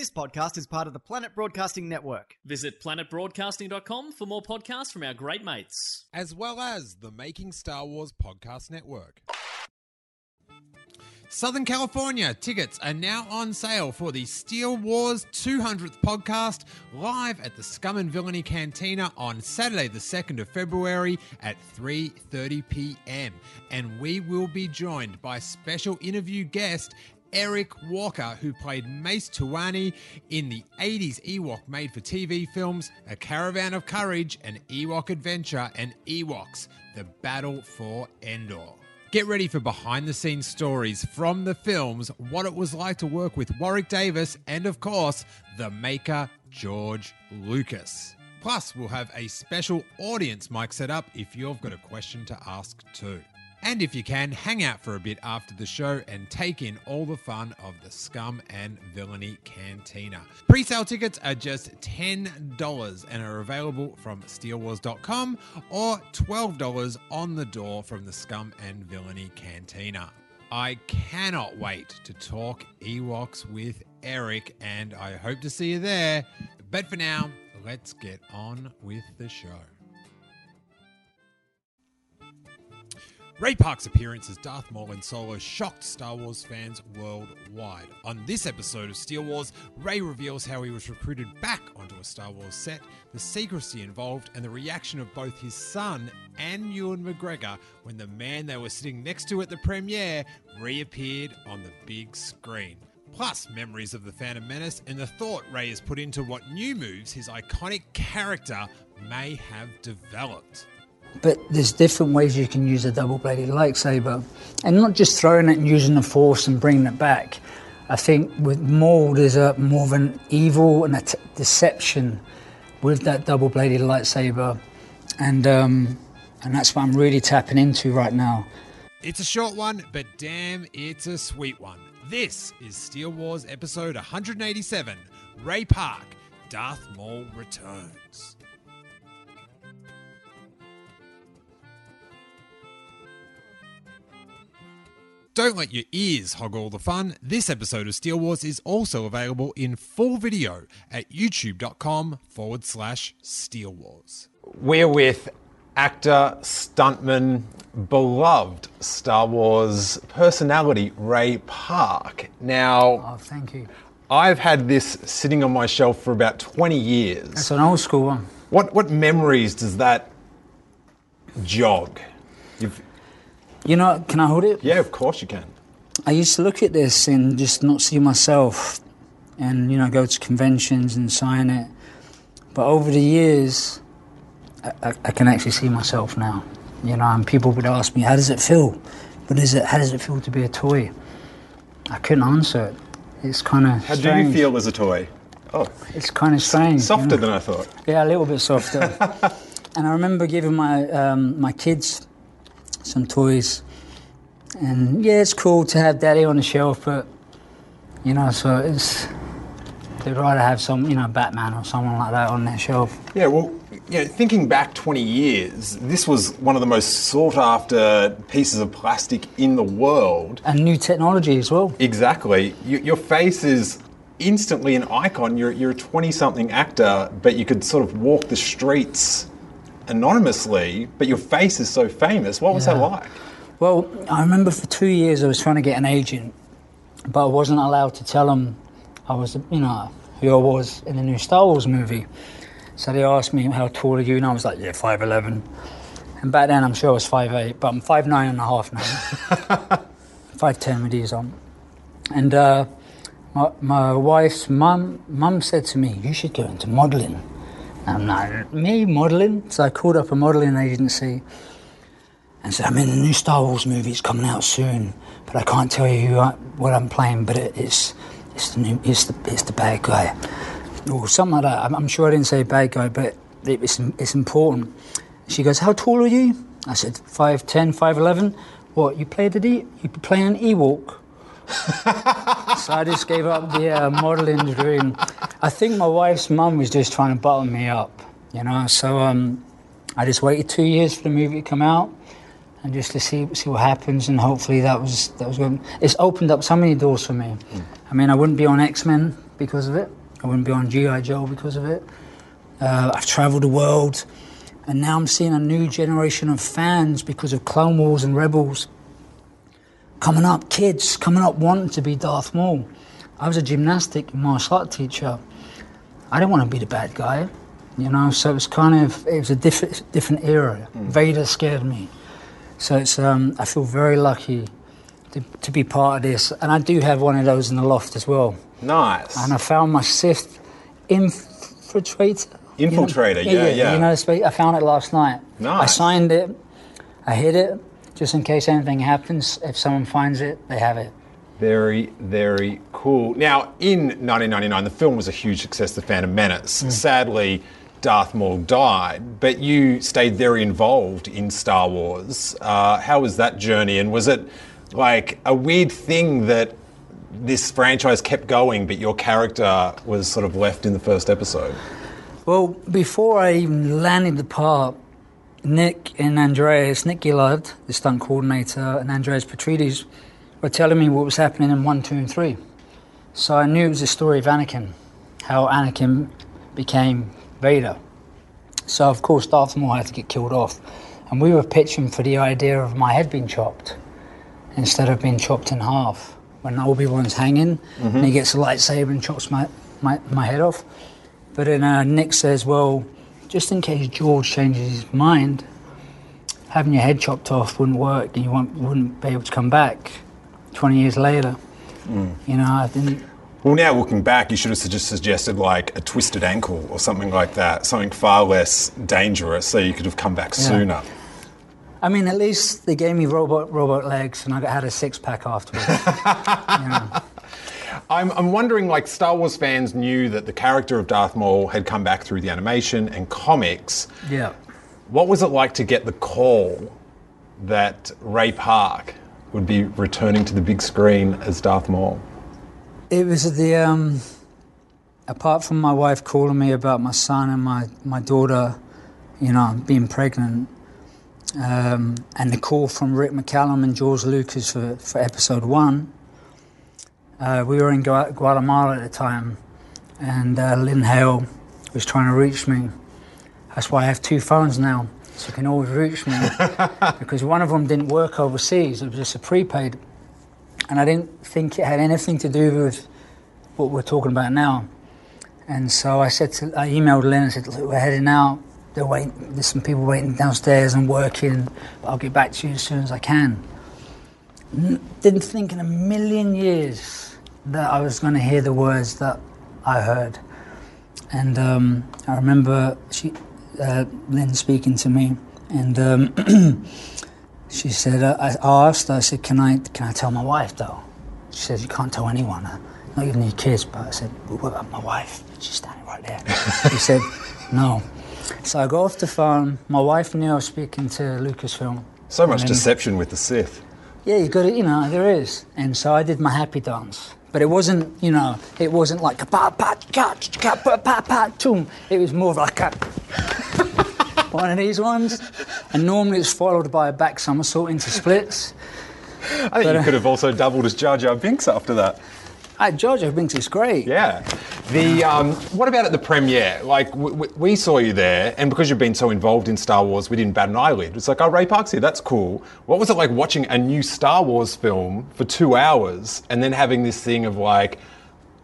This podcast is part of the Planet Broadcasting Network. Visit planetbroadcasting.com for more podcasts from our great mates. as well as the Making Star Wars Podcast Network. Southern California tickets are now on sale for the Steele Wars 200th podcast live at the Scum and Villainy Cantina on Saturday the 2nd of February at 3:30 p.m. and we will be joined by special interview guest Eric Walker, who played Mace Towani in the 80s Ewok made for TV films A Caravan of Courage, An Ewok Adventure, and Ewoks The Battle for Endor. Get ready for behind the scenes stories from the films, what it was like to work with Warwick Davis, and of course, the maker George Lucas. Plus, we'll have a special audience mic set up if you've got a question to ask too. And if you can, hang out for a bit after the show and take in all the fun of the Scum and Villainy Cantina. Pre sale tickets are just $10 and are available from steelewars.com or $12 on the door from the Scum and Villainy Cantina. I cannot wait to talk Ewoks with Eric, and I hope to see you there. But for now, let's get on with the show. Ray Park's appearance as Darth Maul in Solo shocked Star Wars fans worldwide. On this episode of Steele Wars, Ray reveals how he was recruited back onto a Star Wars set, the secrecy involved, and the reaction of both his son and Ewan McGregor when the man they were sitting next to at the premiere reappeared on the big screen. Plus, memories of the Phantom Menace and the thought Ray has put into what new moves his iconic character may have developed. But there's different ways you can use a double-bladed lightsaber, and not just throwing it and using the force and bringing it back. I think with Maul, there's a more of an evil and a t- deception with that double-bladed lightsaber, and um, and that's what I'm really tapping into right now. It's a short one, but damn, it's a sweet one. This is Steele Wars episode 187 Ray Park, Darth Maul returns. Don't let your ears hog all the fun. This episode of Steele Wars is also available in full video at youtube.com forward slash Steele Wars. We're with actor, stuntman, beloved Star Wars personality Ray Park. Now, Oh, thank you. I've had this sitting on my shelf for about 20 years. It's an old school one. What what memories does that jog? You've, You know, can I hold it? yeah, of course you can. I used to look at this and just not see myself and, you know, go to conventions and sign it. But over the years, I, I, can actually see myself now. You know, and people would ask me, how does it feel? What is it? How does it feel to be a toy? I couldn't answer it. It's kind of How do you feel as a toy? Oh, It's kind of strange. you softer know? than I thought. Yeah, a little bit softer. and I remember giving my um, my kids some toys, and yeah, it's cool to have Daddy on the shelf, but you know, so it's they'd rather have some, you know, Batman or someone like that on their shelf. Yeah, well, you know, thinking back 20 years, this was one of the most sought after pieces of plastic in the world. And new technology as well. Exactly. You, your face is instantly an icon. You're, you're a 20 something actor, but you could sort of walk the streets anonymously, but your face is so famous. What was that like? Well, I remember for two years I was trying to get an agent, but I wasn't allowed to tell them I was, you know, who I was in the new Star Wars movie. So they asked me, how tall are you? And I was like, yeah, 5'11". And back then I'm sure I was 5'8", but I'm 5'9 and a half now. 5'10 with these on. And uh, my, my wife's mum, mum said to me, you should go into modelling. I'm like, me, modelling? So I called up a modelling agency and said, "I'm in a new Star Wars movie. It's coming out soon, but I can't tell you I, what I'm playing. But it, it's it's the new it's the it's the bad guy, or something like that. I'm, I'm sure I didn't say bad guy, but it, it's it's important." She goes, "How tall are you?" I said, 5'10", 5'11". What you play the D? You play an Ewok? so I just gave up the uh, modeling dream. I think my wife's mum was just trying to button me up, you know. So um, I just waited two years for the movie to come out, and just to see see what happens. And hopefully that was that was good. It's opened up so many doors for me. I mean, I wouldn't be on X Men because of it. I wouldn't be on GI Joe because of it. Uh, I've travelled the world, and now I'm seeing a new generation of fans because of Clone Wars and Rebels coming up, kids coming up wanting to be Darth Maul. I was a gymnastic martial art teacher. I didn't want to be the bad guy, you know. So it was kind of it was a different different era. Vader scared me, so it's um, I feel very lucky to, to be part of this, and I do have one of those in the loft as well. Nice. And I found my Sith infiltrator. you know? Infiltrator, yeah, yeah. You know, I found it last night. Nice. I signed it. I hid it just in case anything happens. If someone finds it, they have it. Very, very cool. Now, in 1999, the film was a huge success, The Phantom Menace. Mm. Sadly, Darth Maul died, but you stayed very involved in Star Wars. Uh, how was that journey? And was it like a weird thing that this franchise kept going, but your character was sort of left in the first episode? Well, before I even landed the part, Nick and Andreas, Nick Gillard, the stunt coordinator, and Andreas Petrides were telling me what was happening in 1, 2, and 3. So I knew it was the story of Anakin, how Anakin became Vader. So, of course, Darth Maul had to get killed off. And we were pitching for the idea of my head being chopped instead of being chopped in half. When Obi Wan's hanging and he gets a lightsaber and chops my, my, my head off. But then uh, Nick says, well, just in case George changes his mind, having your head chopped off wouldn't work and you won't, wouldn't be able to come back 20 years later. Hmm. You know, I didn't. Well, now looking back, you should have just suggested like a twisted ankle or something like that, something far less dangerous, so you could have come back Yeah. sooner. I mean, at least they gave me robot robot legs and I had a six pack afterwards. you know. I'm, I'm wondering, like, Star Wars fans knew that the character of Darth Maul had come back through the animation and comics. Yeah. What was it like to get the call that Ray Park would be returning to the big screen as Darth Maul? It was the um, apart from my wife calling me about my son and my, my daughter, you know, being pregnant, um, and the call from Rick McCallum and George Lucas for, for episode one. Uh, we were in Gua- Guatemala at the time, and uh, Lynne Hale was trying to reach me. That's why I have two phones now, so you can always reach me. because one of them didn't work overseas; it was just a prepaid and I didn't think it had anything to do with what we're talking about now. And so I said to, I emailed Lynne and said, Look, we're heading out. They're waiting. There's some people waiting downstairs and working. But I'll get back to you as soon as I can. N- didn't think in a million years that I was going to hear the words that I heard. And um, I remember she, uh, Lynne speaking to me, and um, she said, uh, I, asked her, I said, can I, can I tell my wife though? She said, you can't tell anyone, not even your kids. But I said, well, what about my wife? She's standing right there. she said, no. So I got off the phone. My wife knew I was speaking to Lucasfilm. So much then- deception with the Sith. yeah, you got it. you know, there is. And so I did my happy dance. But it wasn't, you know, it wasn't like a pa pa ka ka pa pa pa toom. It was more of like a one of these ones. And normally it's followed by a back somersault into splits. I think But, you uh, could have also doubled as Jar Jar Binks after that. At Jar Jar Binks is great. Yeah. The um, what about at the premiere? Like w- w- we saw you there, and because you've been so involved in Star Wars, we didn't bat an eyelid. It's like, oh, Ray Park's here. That's cool. What was it like watching a new Star Wars film for two hours, and then having this thing of like,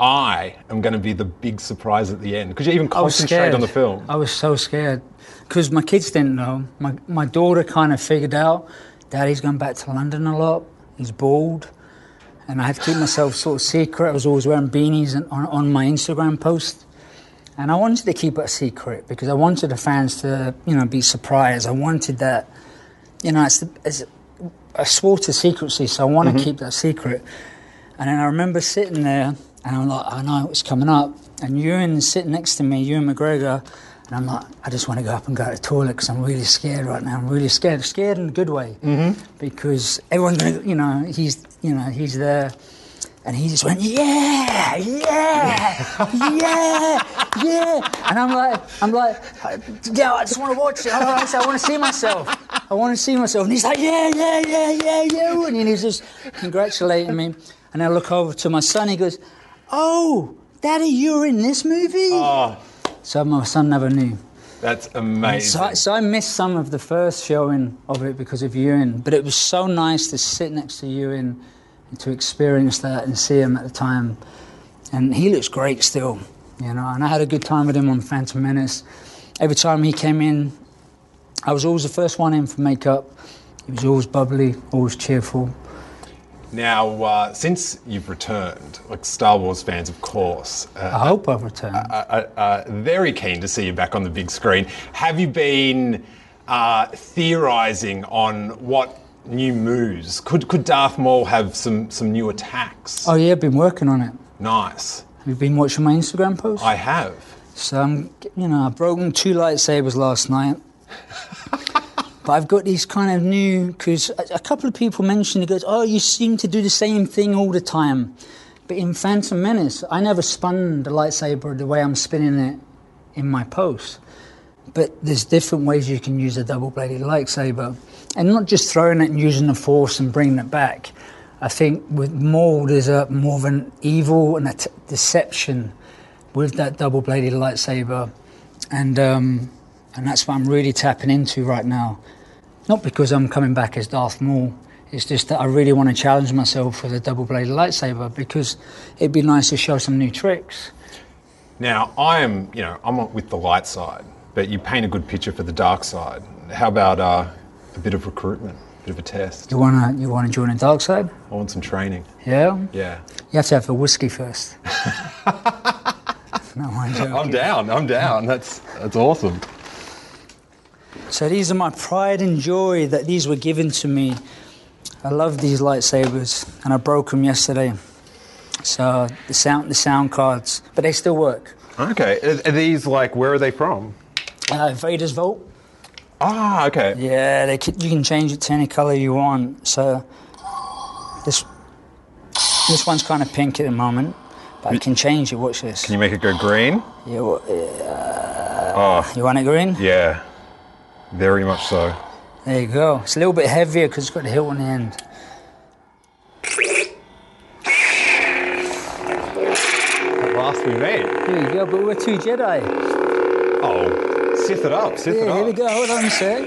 I am going to be the big surprise at the end? Because you even I concentrate on the film? I was so scared because my kids didn't know. My my daughter kind of figured out. Daddy's going back to London a lot. He's bald, and I had to keep myself sort of secret. I was always wearing beanies and, on on my Instagram post, and I wanted to keep it a secret because I wanted the fans to you know be surprised. I wanted that. you know, it's, it's I swore to secrecy, so I want Mm-hmm. to keep that secret. And then I remember sitting there, and I'm like, I know it's coming up. And Ewan's sitting next to me, Ewan McGregor, and I'm like, I just want to go up and go to the toilet because I'm really scared right now. I'm really scared, scared in a good way, mm-hmm. because everyone's gonna, you know, he's, you know, he's there. And he just went, yeah, yeah, yeah, yeah. And I'm like, I'm like, yeah, I just want to watch it. I, want to- I want to see myself. I want to see myself. And he's like, yeah, yeah, yeah, yeah, yeah. And he's just congratulating me. And I look over to my son. He goes, oh, Daddy, you're in this movie? So my son never knew. That's amazing. So, I- so I missed some of the first showing of it because of Ewan, but it was so nice to sit next to Ewan and to experience that and see him at the time. And he looks great still, you know. And I had a good time with him on Phantom Menace. Every time he came in, I was always the first one in for makeup. He was always bubbly, always cheerful. Now, uh, since you've returned, like Star Wars fans, of course, uh, I hope I've returned. are, are very keen to see you back on the big screen. Have you been uh, theorising on what new moves? Could could Darth Maul have some some new attacks? oh yeah, I've been working on it. Nice. Have you been watching my Instagram posts? I have. So I'm, you know, I've broken two lightsabers last night. but I've got these kind of new, because a, couple of people mentioned, it goes, oh, you seem to do the same thing all the time. But in Phantom Menace, I never spun the lightsaber the way I'm spinning it in my post. But there's different ways you can use a double-bladed lightsaber, and not just throwing it and using the force and bringing it back. I think with Maul, there's a more of an evil and a t- deception with that double-bladed lightsaber, and um, and that's what I'm really tapping into right now. Not because I'm coming back as Darth Maul. It's just that I really want to challenge myself with a double-bladed lightsaber because it'd be nice to show some new tricks. Now, I am, you know, I'm with the light side, but you paint a good picture for the dark side. How about uh, a bit of recruitment, a bit of a test? You wanna you wanna join the dark side? I want some training. Yeah. Yeah. You have to have a whiskey first. no, I'm. I'm down. I'm down. That's that's awesome. So these are my pride and joy that these were given to me. I love these lightsabers, and I broke them yesterday. So the sound, the sound cards, but they still work. Okay. Are, these like where are they from? Uh, Vader's Vault. Ah, okay. Yeah, they can, you can change it to any color you want. So this this one's kind of pink at the moment, but I can change it. Watch this. Can you make it go green? Uh, Oh, you want it green? yeah. Very much so. There you go. It's a little bit heavier because it's got the hilt on the end. Last we made. Here you go. But we're two Jedi. Oh, sith it up, sith it up. here we go. Hold on a sec.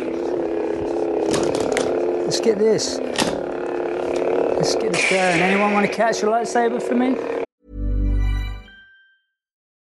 Let's get this. Let's get this going. Anyone want to catch a lightsaber for me?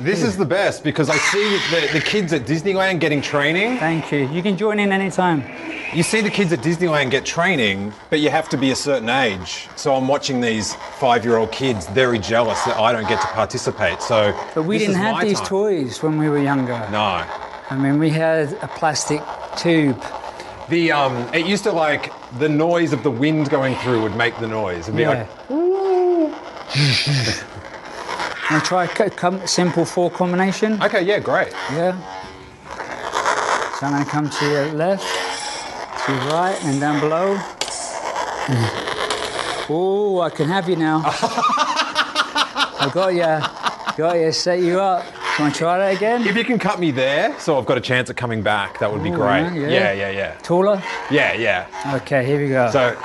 This is the best because I see the, the kids at Disneyland getting training. Thank you. You can join in anytime. You see the kids at Disneyland get training, but you have to be a certain age. So I'm watching these five-year-old kids very jealous that I don't get to participate. So, But we didn't have these time. toys when we were younger. No, I mean, we had a plastic tube. the um, it used to like the noise of the wind going through would make the noise. It'd be Yeah. like, I'll try a simple four combination. okay, yeah, great. Yeah. So I'm going to come to your left, to your right, and down below. Oh, I can have you now. I got you. Got you. Set you up. You want to try that again? If you can cut me there, so I've got a chance at coming back, that would be Ooh, great. yeah, Yeah, yeah. yeah, yeah, Taller? yeah, yeah. Okay, here we go. So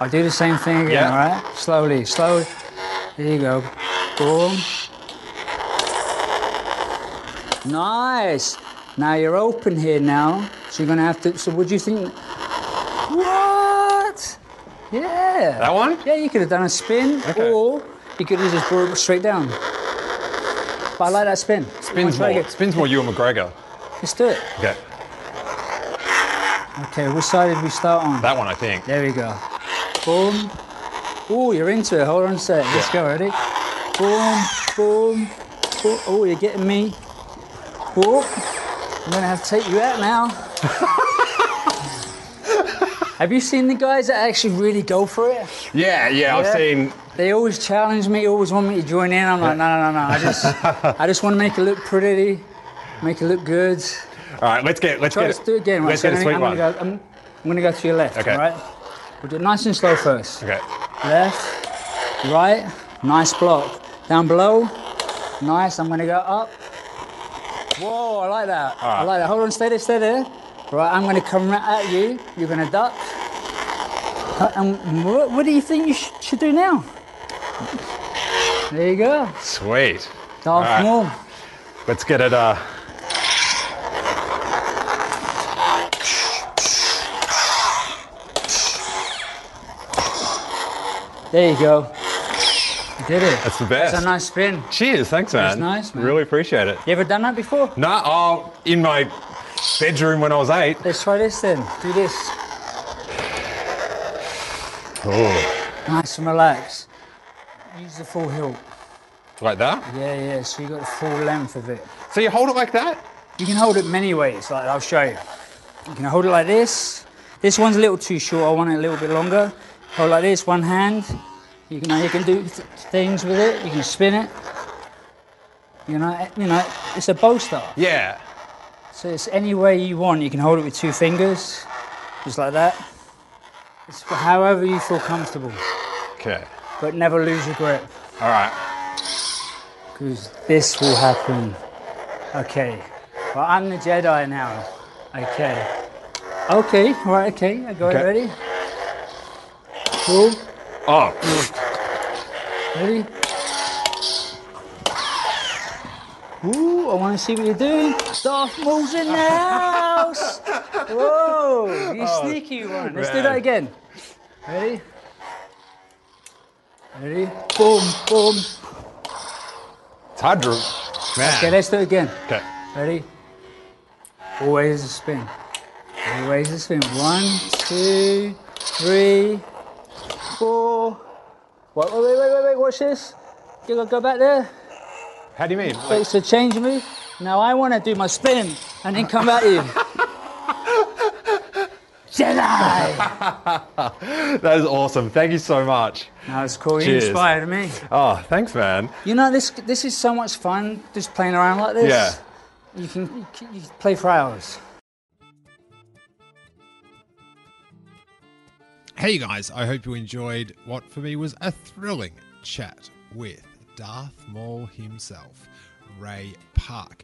I'll do the same thing again, Yeah. all right? Slowly, slowly. There you go. Boom. Nice. Now you're open here now, so you're gonna have to. So what do you think? What? Yeah. That one? Yeah, you could have done a spin, Okay. or you could have just brought it straight down. But I like that spin. Spins more. again. Spins more. Ewan McGregor. Let's do it. Okay. Okay, which side did we start on? That one, I think. There we go. Boom. Oh, you're into it. Hold on a sec. Let's go. Ready? Boom, boom, boom. Oh, you're getting me. Oh, I'm gonna have to take you out now. have you seen the guys that actually really go for it? Yeah, yeah. I've seen. They always challenge me, always want me to join in. I'm like, no, no, no, no. I just, I just want to make it look pretty, make it look good. All right, let's get. Let's Try get. to do it again. Right? Let's so get a I'm sweet gonna, one. I'm, gonna go, I'm, I'm gonna go to your left. Okay. All right. We'll do it nice and slow first. Okay. Left, right, nice block. Down below, nice. I'm gonna go up. Whoa, I like that. I like that. Hold on, stay there, stay there. Right, I'm gonna come right at you. You're gonna duck. Uh, And what, what do you think you sh- should do now? There you go. Sweet. Darth right. Maul. Let's get it. Uh. There you go. You did it. That's the best. It's a nice spin. Cheers. Thanks, man. That's nice, man. Really appreciate it. You ever done that before? No, oh, in my bedroom when I was eight. Let's try this then. Do this. Oh, Nice and relaxed. Use the full hilt. like that. Yeah, yeah. So you got the full length of it. So you hold it like that. You can hold it many ways. Like I'll show you. You can hold it like this. This one's a little too short. I want it a little bit longer. Hold like this, one hand. You can you can do th- things with it. You can spin it. You know, eh, you know, it's a bow style. Yeah. So it's any way you want. You can hold it with two fingers, just like that. It's however you feel comfortable, Okay. but never lose your grip. All right. because this will happen. Okay. Well, I'm the Jedi now. Okay. Okay. All right. Okay. I got Okay. it. Ready? Cool. Oh, Ready? Ooh, I want to see what you're doing. In the house. Whoa, you oh, sneaky one. Let's do that again. Ready? Ready? Boom, boom. it's hard to. Man. Okay, let's do it again. Okay. Ready? Always a spin. Always a spin. One, two, three, four. Wait, wait, wait, wait, wait. Watch this. You gotta go back there. How do you mean? Wait, so change move. Now I want to do my spin and then come at you. Jedi! That is awesome. Thank you so much. That was cool. You inspired me. Oh, thanks, man. You know this. This is so much fun. Just playing around like this. Yeah. You can, you can, you can play for hours. Hey guys, I hope you enjoyed what for me was a thrilling chat with Darth Maul himself, Ray Park.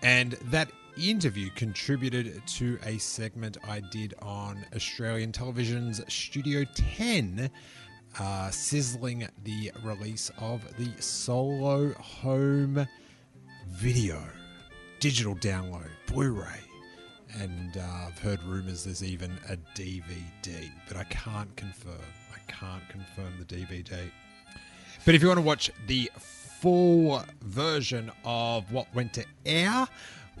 And that interview contributed to a segment I did on Australian television's Studio 10, uh, sizzling the release of the Solo Home video, digital download, Blu ray. And uh, I've heard rumors there's even a DVD, but I can't confirm. I can't confirm the DVD. But if you want to watch the full version of what went to air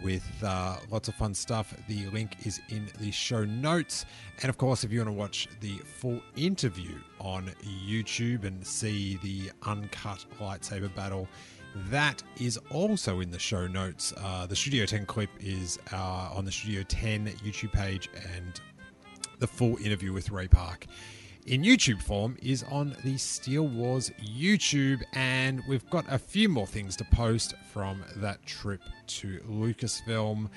with uh, lots of fun stuff, the link is in the show notes. And of course, if you want to watch the full interview on YouTube and see the uncut lightsaber battle, that is also in the show notes. Uh, the Studio 10 clip is uh, on the Studio 10 YouTube page, and the full interview with Ray Park in YouTube form is on the Steele Wars YouTube, and we've got a few more things to post from that trip to Lucasfilm.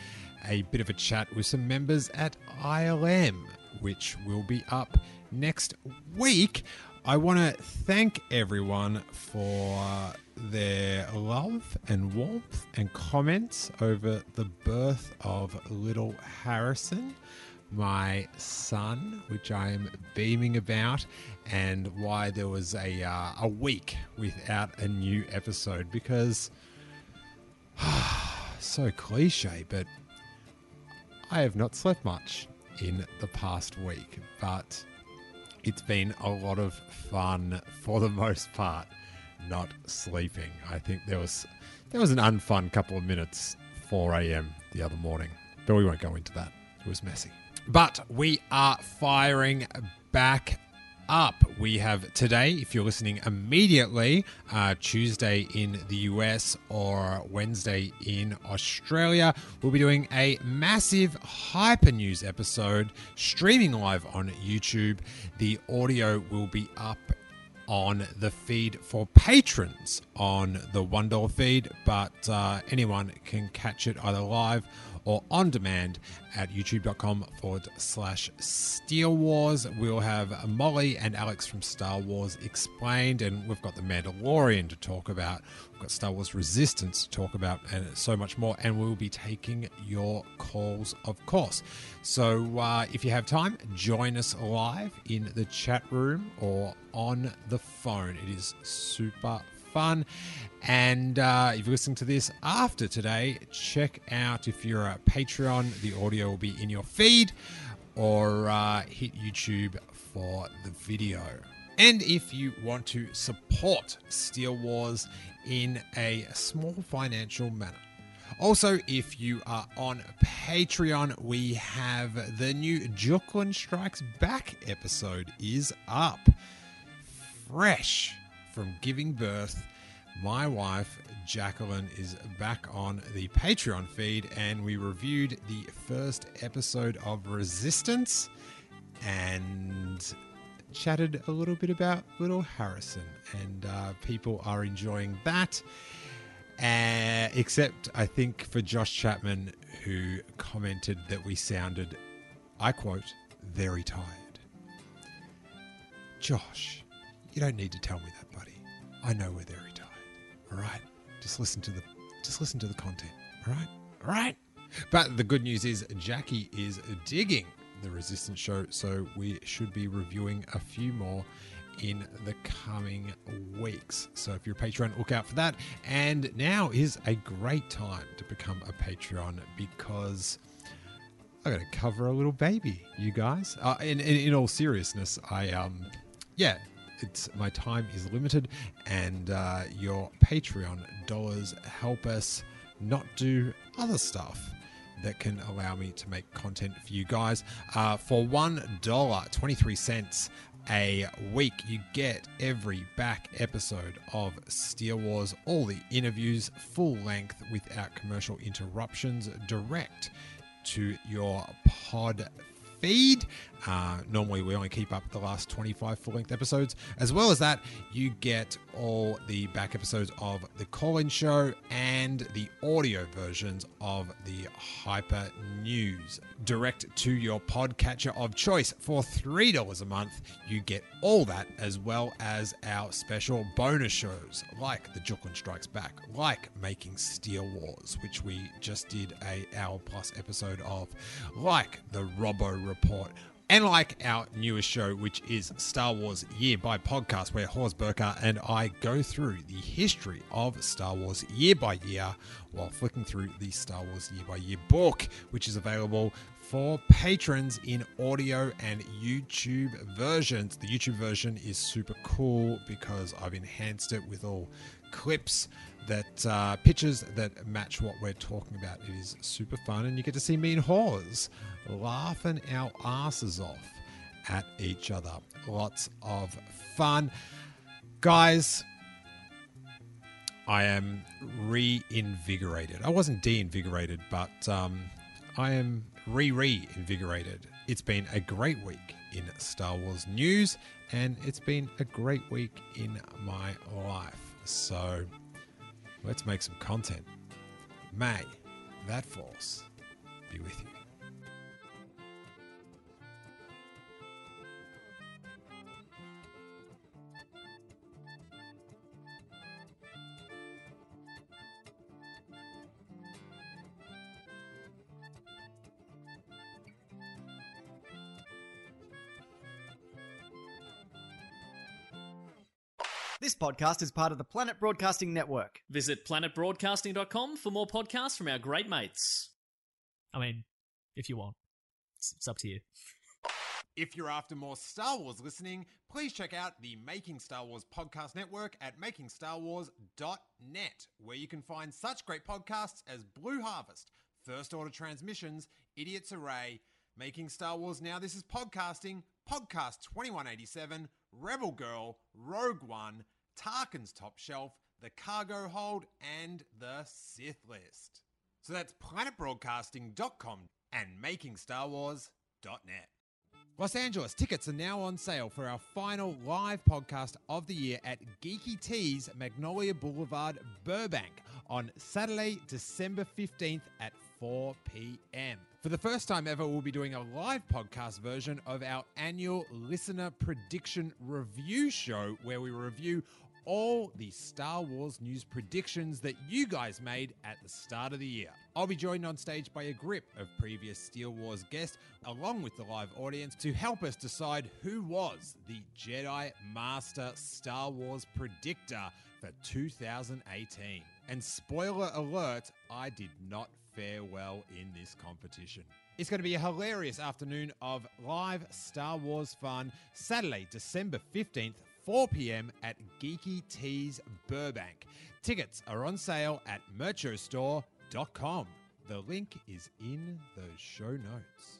A bit of a chat with some members at ILM, which will be up next week. I want to thank everyone for their love and warmth and comments over the birth of little Harrison my son, which I am beaming about, and why there was a uh, a week without a new episode because so cliche, but I have not slept much in the past week, but it's been a lot of fun for the most part not sleeping. I think there was there was an unfun couple of minutes 4 a.m. the other morning, but we won't go into that. It was messy. But we are firing back up. We have today, if you're listening immediately, uh, Tuesday in the US or Wednesday in Australia, we'll be doing a massive Hyper News episode streaming live on YouTube. The audio will be up on the feed for patrons on the $1 feed, but uh, anyone can catch it either live or on demand at youtube.com forward slash Steele Wars. We'll have Molly and Alex from Star Wars explained, and we've got the Mandalorian to talk about. We've got Star Wars Resistance to talk about, and so much more. And we'll be taking your calls, of course. So uh, if you have time, join us live in the chat room or on the phone. It is super fun. And uh, if you're listening to this after today, check out if you're a Patreon, the audio will be in your feed, or uh, hit YouTube for the video. And if you want to support Steele Wars in a small financial manner, also, if you are on Patreon, we have the new Jacqueline Strikes Back episode is up. Fresh from giving birth, my wife Jacqueline is back on the Patreon feed, and we reviewed the first episode of Resistance and chatted a little bit about Little Harrison, and uh, people are enjoying that. Uh, except, I think, for Josh Chapman, who commented that we sounded, I quote, very tired. Josh, you don't need to tell me that. I know we're very tired. All right, just listen to the, just listen to the content. All right, all right. But the good news is Jackie is digging the Resistance show, so we should be reviewing a few more in the coming weeks. So if you're a Patreon, look out for that. And now is a great time to become a Patreon because I got to cover a little baby, you guys. Uh, in, in in all seriousness, I um yeah, it's my time is limited, and uh, your Patreon dollars help us not do other stuff that can allow me to make content for you guys. Uh, for one dollar twenty three cents a week, you get every back episode of Steele Wars, all the interviews, full length without commercial interruptions, direct to your pod feed. Uh, normally, we only keep up the last 25 full length episodes. As well as that, you get all the back episodes of The Call In Show and the audio versions of the Hyper News. Direct to your podcatcher of choice for $3 a month. You get all that as well as our special bonus shows like The Jacqueline Strikes Back, like Making Steele Wars, which we just did a hour plus episode of, like The Robo Report, and like our newest show, which is Star Wars Year by Podcast, where Horst Burka and I go through the history of Star Wars year by year while flicking through the Star Wars Year by Year book, which is available for patrons in audio and YouTube versions. The YouTube version is super cool because I've enhanced it with all clips that uh, pictures that match what we're talking about. It is super fun, and you get to see me and laughing our asses off at each other. Lots of fun. Guys, I am reinvigorated. I wasn't de-invigorated, but um, I am re-re-invigorated. It's been a great week in Star Wars news, and it's been a great week in my life. So let's make some content. May that force be with you. This podcast is part of the Planet Broadcasting Network. Visit planetbroadcasting.com for more podcasts from our great mates. I mean, if you want, it's, it's up to you. If you're after more Star Wars listening, please check out the Making Star Wars podcast network at makingstarwars.net, where you can find such great podcasts as Blue Harvest, First Order Transmissions, Idiot's Array, Making Star Wars Now This Is Podcasting, Podcast 2187, Rebel Girl, Rogue One, Tarkin's Top Shelf, The Cargo Hold, and The Sith List. So that's planetbroadcasting.com and makingstarwars.net. Los Angeles tickets are now on sale for our final live podcast of the year at Geeky Teas Magnolia Boulevard, Burbank on Saturday, December 15th at 4 p.m. For the first time ever, we'll be doing a live podcast version of our annual listener prediction review show where we review all the Star Wars news predictions that you guys made at the start of the year. I'll be joined on stage by a grip of previous Steele Wars guests, along with the live audience, to help us decide who was the Jedi Master Star Wars predictor for 2018. And spoiler alert, I did not fare well in this competition. It's going to be a hilarious afternoon of live Star Wars fun, Saturday, December 15th, 4 p.m. at Geeky Teas Burbank. Tickets are on sale at merchostore.com. The link is in the show notes.